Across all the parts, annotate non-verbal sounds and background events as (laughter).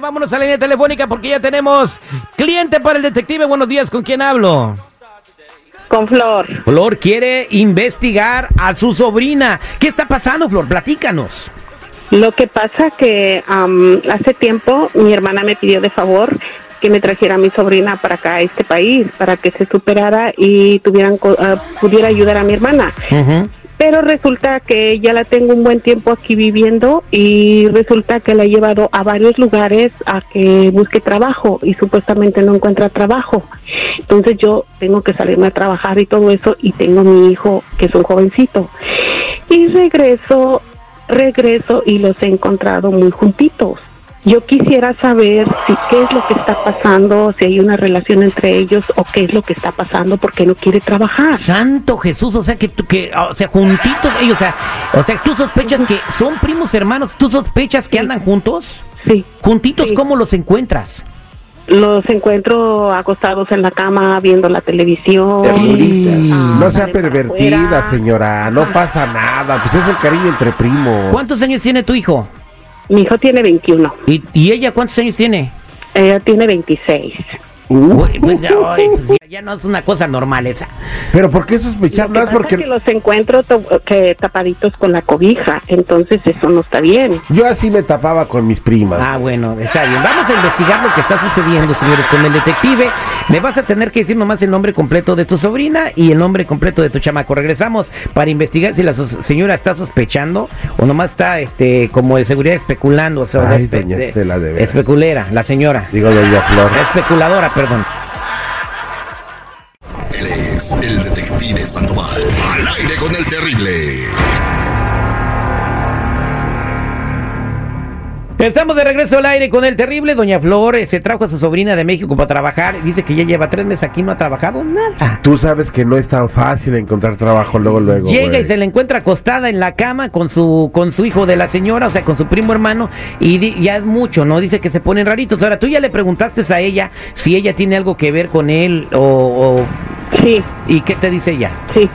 Vámonos a la línea telefónica porque ya tenemos cliente para el detective. Buenos días, ¿con quién hablo? Con Flor. Flor quiere investigar a su sobrina. ¿Qué está pasando, Flor? Platícanos. Lo que pasa que hace tiempo mi hermana me pidió de favor que me trajera a mi sobrina para acá a este país para que se superara y tuvieran ah, pudiera ayudar a mi hermana. Ujú. Pero resulta que ya la tengo un buen tiempo aquí viviendo y resulta que la he llevado a varios lugares a que busque trabajo y supuestamente no encuentra trabajo. Entonces yo tengo que salirme a trabajar y todo eso y tengo mi hijo que es un jovencito. Y regreso, regreso y los he encontrado muy juntitos. Yo quisiera saber si qué es lo que está pasando, si hay una relación entre ellos o qué es lo que está pasando porque no quiere trabajar. Santo Jesús, o sea que tú, que, o sea, juntitos ellos, o sea, o sea, tú sospechas que son primos hermanos, tú sospechas que Sí. andan juntos, Sí. juntitos, Sí. ¿cómo los encuentras? Los encuentro acostados en la cama viendo la televisión. Ah, no sea pervertida, afuera. señora. No Ajá. pasa nada. Pues es el cariño entre primos. ¿Cuántos años tiene tu hijo? Mi hijo tiene 21, ¿Y, y ella cuántos años tiene? ella tiene 26. Uh, Uy, pues, (laughs) ay, pues, ya, ya no es una cosa normal esa. Pero ¿por qué sospechar más? Porque es que los encuentro que tapaditos con la cobija, entonces eso no está bien. yo así me tapaba con mis primas. Ah, bueno, está bien. Vamos a investigar lo que está sucediendo, señores, con el detective. Me vas a tener que decir nomás el nombre completo de tu sobrina y el nombre completo de tu chamaco. Regresamos para investigar si la so- señora está sospechando o nomás está, este, como de seguridad especulando. O sea, Ay, de- doña de- Estela, de veras. especulera, la señora. Digo, doña Flor. Especuladora, perdón. Estamos de regreso al aire con el terrible. Doña Flor eh, se trajo a su sobrina de México para trabajar. Dice que ya lleva tres meses aquí, no ha trabajado nada. Tú sabes que no es tan fácil encontrar trabajo luego, luego. Llega güey. y se le encuentra acostada en la cama con su con su hijo de la señora, o sea, con su primo hermano, y di- ya es mucho, ¿no? Dice que se ponen raritos. Ahora, tú ya le preguntaste a ella si ella tiene algo que ver con él o, o- Sí, ¿y qué te dice ella? sí.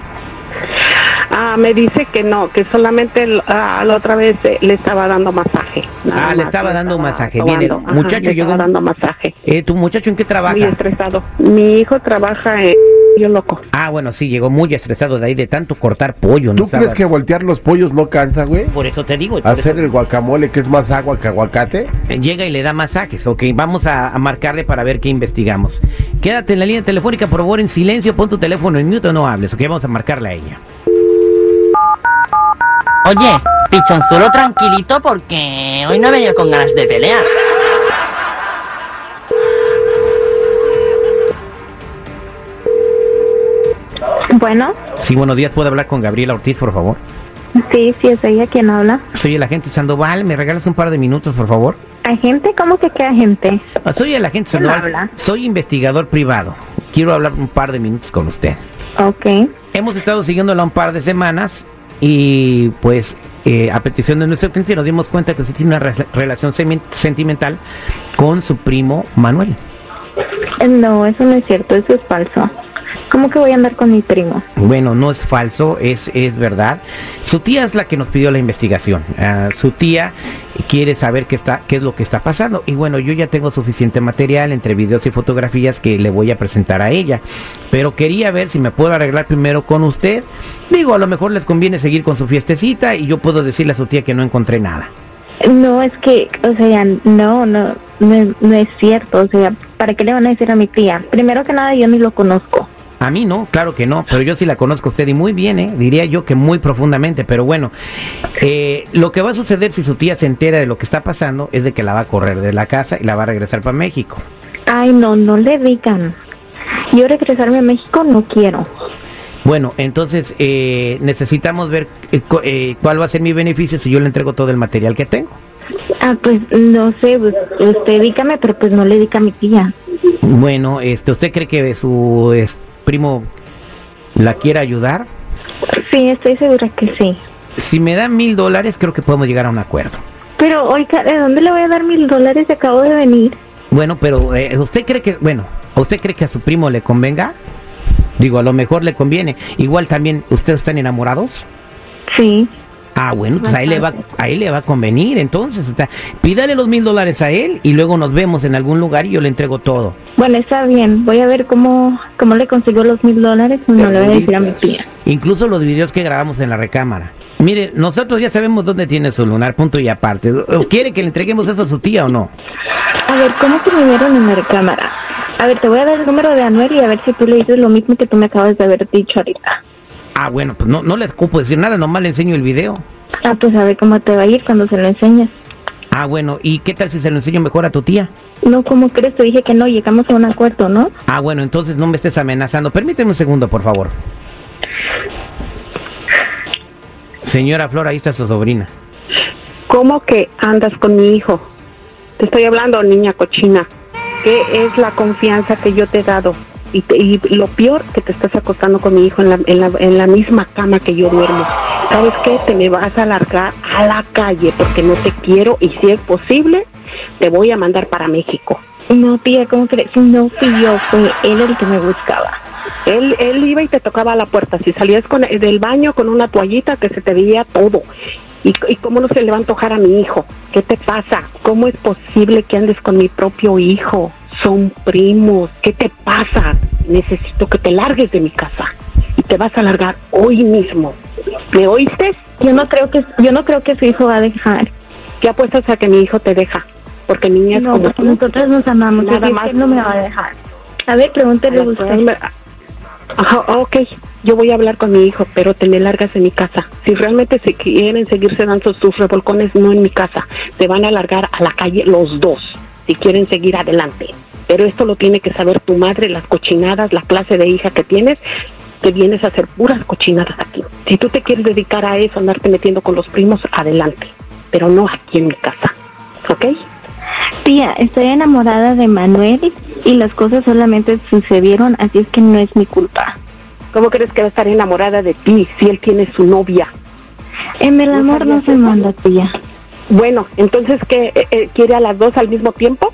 Ah, me dice que no, que solamente ah, la otra vez eh, le estaba dando masaje. Ah, le estaba dando estaba masaje. Bien, el sobando. Ajá, muchacho le llegó- estaba dando masaje. Eh, ¿Tu muchacho en qué Muy trabaja? estresado. Mi hijo trabaja en yo loco. Ah, bueno, sí, llegó muy estresado de ahí de tanto cortar pollo, ¿no? ¿Tú crees que voltear los pollos no cansa, güey? Por eso te digo. Hacer eso- el guacamole que es más agua que aguacate. Llega y le da masajes. Ok, vamos a, a marcarle para ver qué investigamos. Quédate en la línea telefónica, por favor, en silencio. Pon tu teléfono en mute o no hables. Ok, vamos a marcarle a ella. Oye, pichonzuelo tranquilito porque hoy no he venido con ganas de pelear. Bueno, Sí, buenos días. ¿Puedo hablar con Gabriela Ortiz, por favor? sí, sí es ella quien habla. Soy el agente Sandoval. ¿Me regalas un par de minutos, por favor? ¿Agente? ¿Cómo que qué agente? Ah, Soy el agente ¿Quién Sandoval. habla? Soy investigador privado. Quiero hablar un par de minutos con usted. Ok. Hemos estado siguiéndola un par de semanas y pues eh, a petición de nuestro cliente nos dimos cuenta que usted tiene una re- relación sentimental con su primo Manuel. No, eso no es cierto, eso es falso. ¿Cómo que voy a andar con mi primo? Bueno, no es falso, es, es verdad. Su tía es la que nos pidió la investigación. Ah, su tía quiere saber qué, está, qué es lo que está pasando. Y bueno, yo ya tengo suficiente material entre videos y fotografías que le voy a presentar a ella. Pero quería ver si me puedo arreglar primero con usted. Digo, a lo mejor les conviene seguir con su fiestecita y yo puedo decirle a su tía que no encontré nada. No, es que, o sea, no, no, no, es- no es cierto. O sea, ¿para qué le van a decir a mi tía? Primero que nada, yo ni lo conozco. A mí no, claro que no, pero yo sí la conozco a usted y muy bien, ¿eh? diría yo que muy profundamente, pero bueno, eh, lo que va a suceder si su tía se entera de lo que está pasando es de que la va a correr de la casa y la va a regresar para México. Ay, no, no le digan. Yo regresarme a México no quiero. Bueno, entonces eh, necesitamos ver eh, eh, cuál va a ser mi beneficio si yo le entrego todo el material que tengo. Ah, pues no sé, pues, usted dígame, pero pues no le diga a mi tía. Bueno, este, ¿usted cree que su es, primo la quiera ayudar? Sí, estoy segura que sí. Si me da mil dólares, creo que podemos llegar a un acuerdo. Pero, oiga, ¿de dónde le voy a dar mil dólares? Acabo de venir. Bueno, pero eh, ¿usted cree que, bueno, ¿usted cree que a su primo le convenga? Digo, a lo mejor le conviene. Igual también, ¿ustedes están enamorados? Sí. Ah, bueno, pues ahí le va, ahí le va a convenir, entonces, o sea, pídale los mil dólares a él y luego nos vemos en algún lugar y yo le entrego todo. Bueno, está bien. Voy a ver cómo, cómo le consiguió los mil dólares. No le voy a decir a mi tía. Incluso los videos que grabamos en la recámara. Mire, nosotros ya sabemos dónde tiene su lunar, punto y aparte. ¿O ¿Quiere que le entreguemos eso a su tía o no? A ver, ¿cómo que me vieron en la recámara? A ver, te voy a dar el número de Anuel y a ver si tú le dices lo mismo que tú me acabas de haber dicho ahorita. Ah, bueno, pues no, no le ocupo decir nada, nomás le enseño el video. Ah, pues a ver cómo te va a ir cuando se lo enseñes. Ah, bueno, ¿y qué tal si se lo enseño mejor a tu tía? No, ¿cómo crees? Te dije que no, llegamos a un acuerdo, ¿no? Ah, bueno, entonces no me estés amenazando. Permíteme un segundo, por favor. Señora Flor, ahí está su sobrina. ¿Cómo que andas con mi hijo? Te estoy hablando, niña cochina. ¿Qué es la confianza que yo te he dado? Y, te- y lo peor, que te estás acostando con mi hijo en la, en, la, en la misma cama que yo duermo. ¿Sabes qué? Te me vas a largar a la calle porque no te quiero y si es posible, te voy a mandar para México. No, tía, ¿cómo crees? No fui yo, fue él el que me buscaba. Él, él iba y te tocaba la puerta. Si salías con, del baño con una toallita que se te veía todo. ¿Y, ¿Y cómo no se le va a antojar a mi hijo? ¿Qué te pasa? ¿Cómo es posible que andes con mi propio hijo? Son primos. ¿Qué te pasa? Necesito que te largues de mi casa. Y te vas a largar hoy mismo. ¿Me oíste? Yo no creo que, yo no creo que su hijo va a dejar. ¿Qué apuestas a que mi hijo te deja? Porque niñas No, como porque tú... nosotros nos amamos. Nada más. no me va a dejar. A ver, pregúntele Las usted. Ajá, ok, yo voy a hablar con mi hijo, pero te me largas de mi casa. Si realmente se quieren seguirse dando sus revolcones, no en mi casa. Se van a largar a la calle los dos, si quieren seguir adelante. Pero esto lo tiene que saber tu madre, las cochinadas, la clase de hija que tienes, que vienes a hacer puras cochinadas aquí. Si tú te quieres dedicar a eso, andarte metiendo con los primos, adelante. Pero no aquí en mi casa, ¿ok? Tía, estoy enamorada de Manuel y las cosas solamente sucedieron, así es que no es mi culpa. ¿Cómo crees que va a estar enamorada de ti si él tiene su novia? En el ¿No amor no se manda, tía. Bueno, entonces, ¿qué? Eh, eh, ¿Quiere a las dos al mismo tiempo?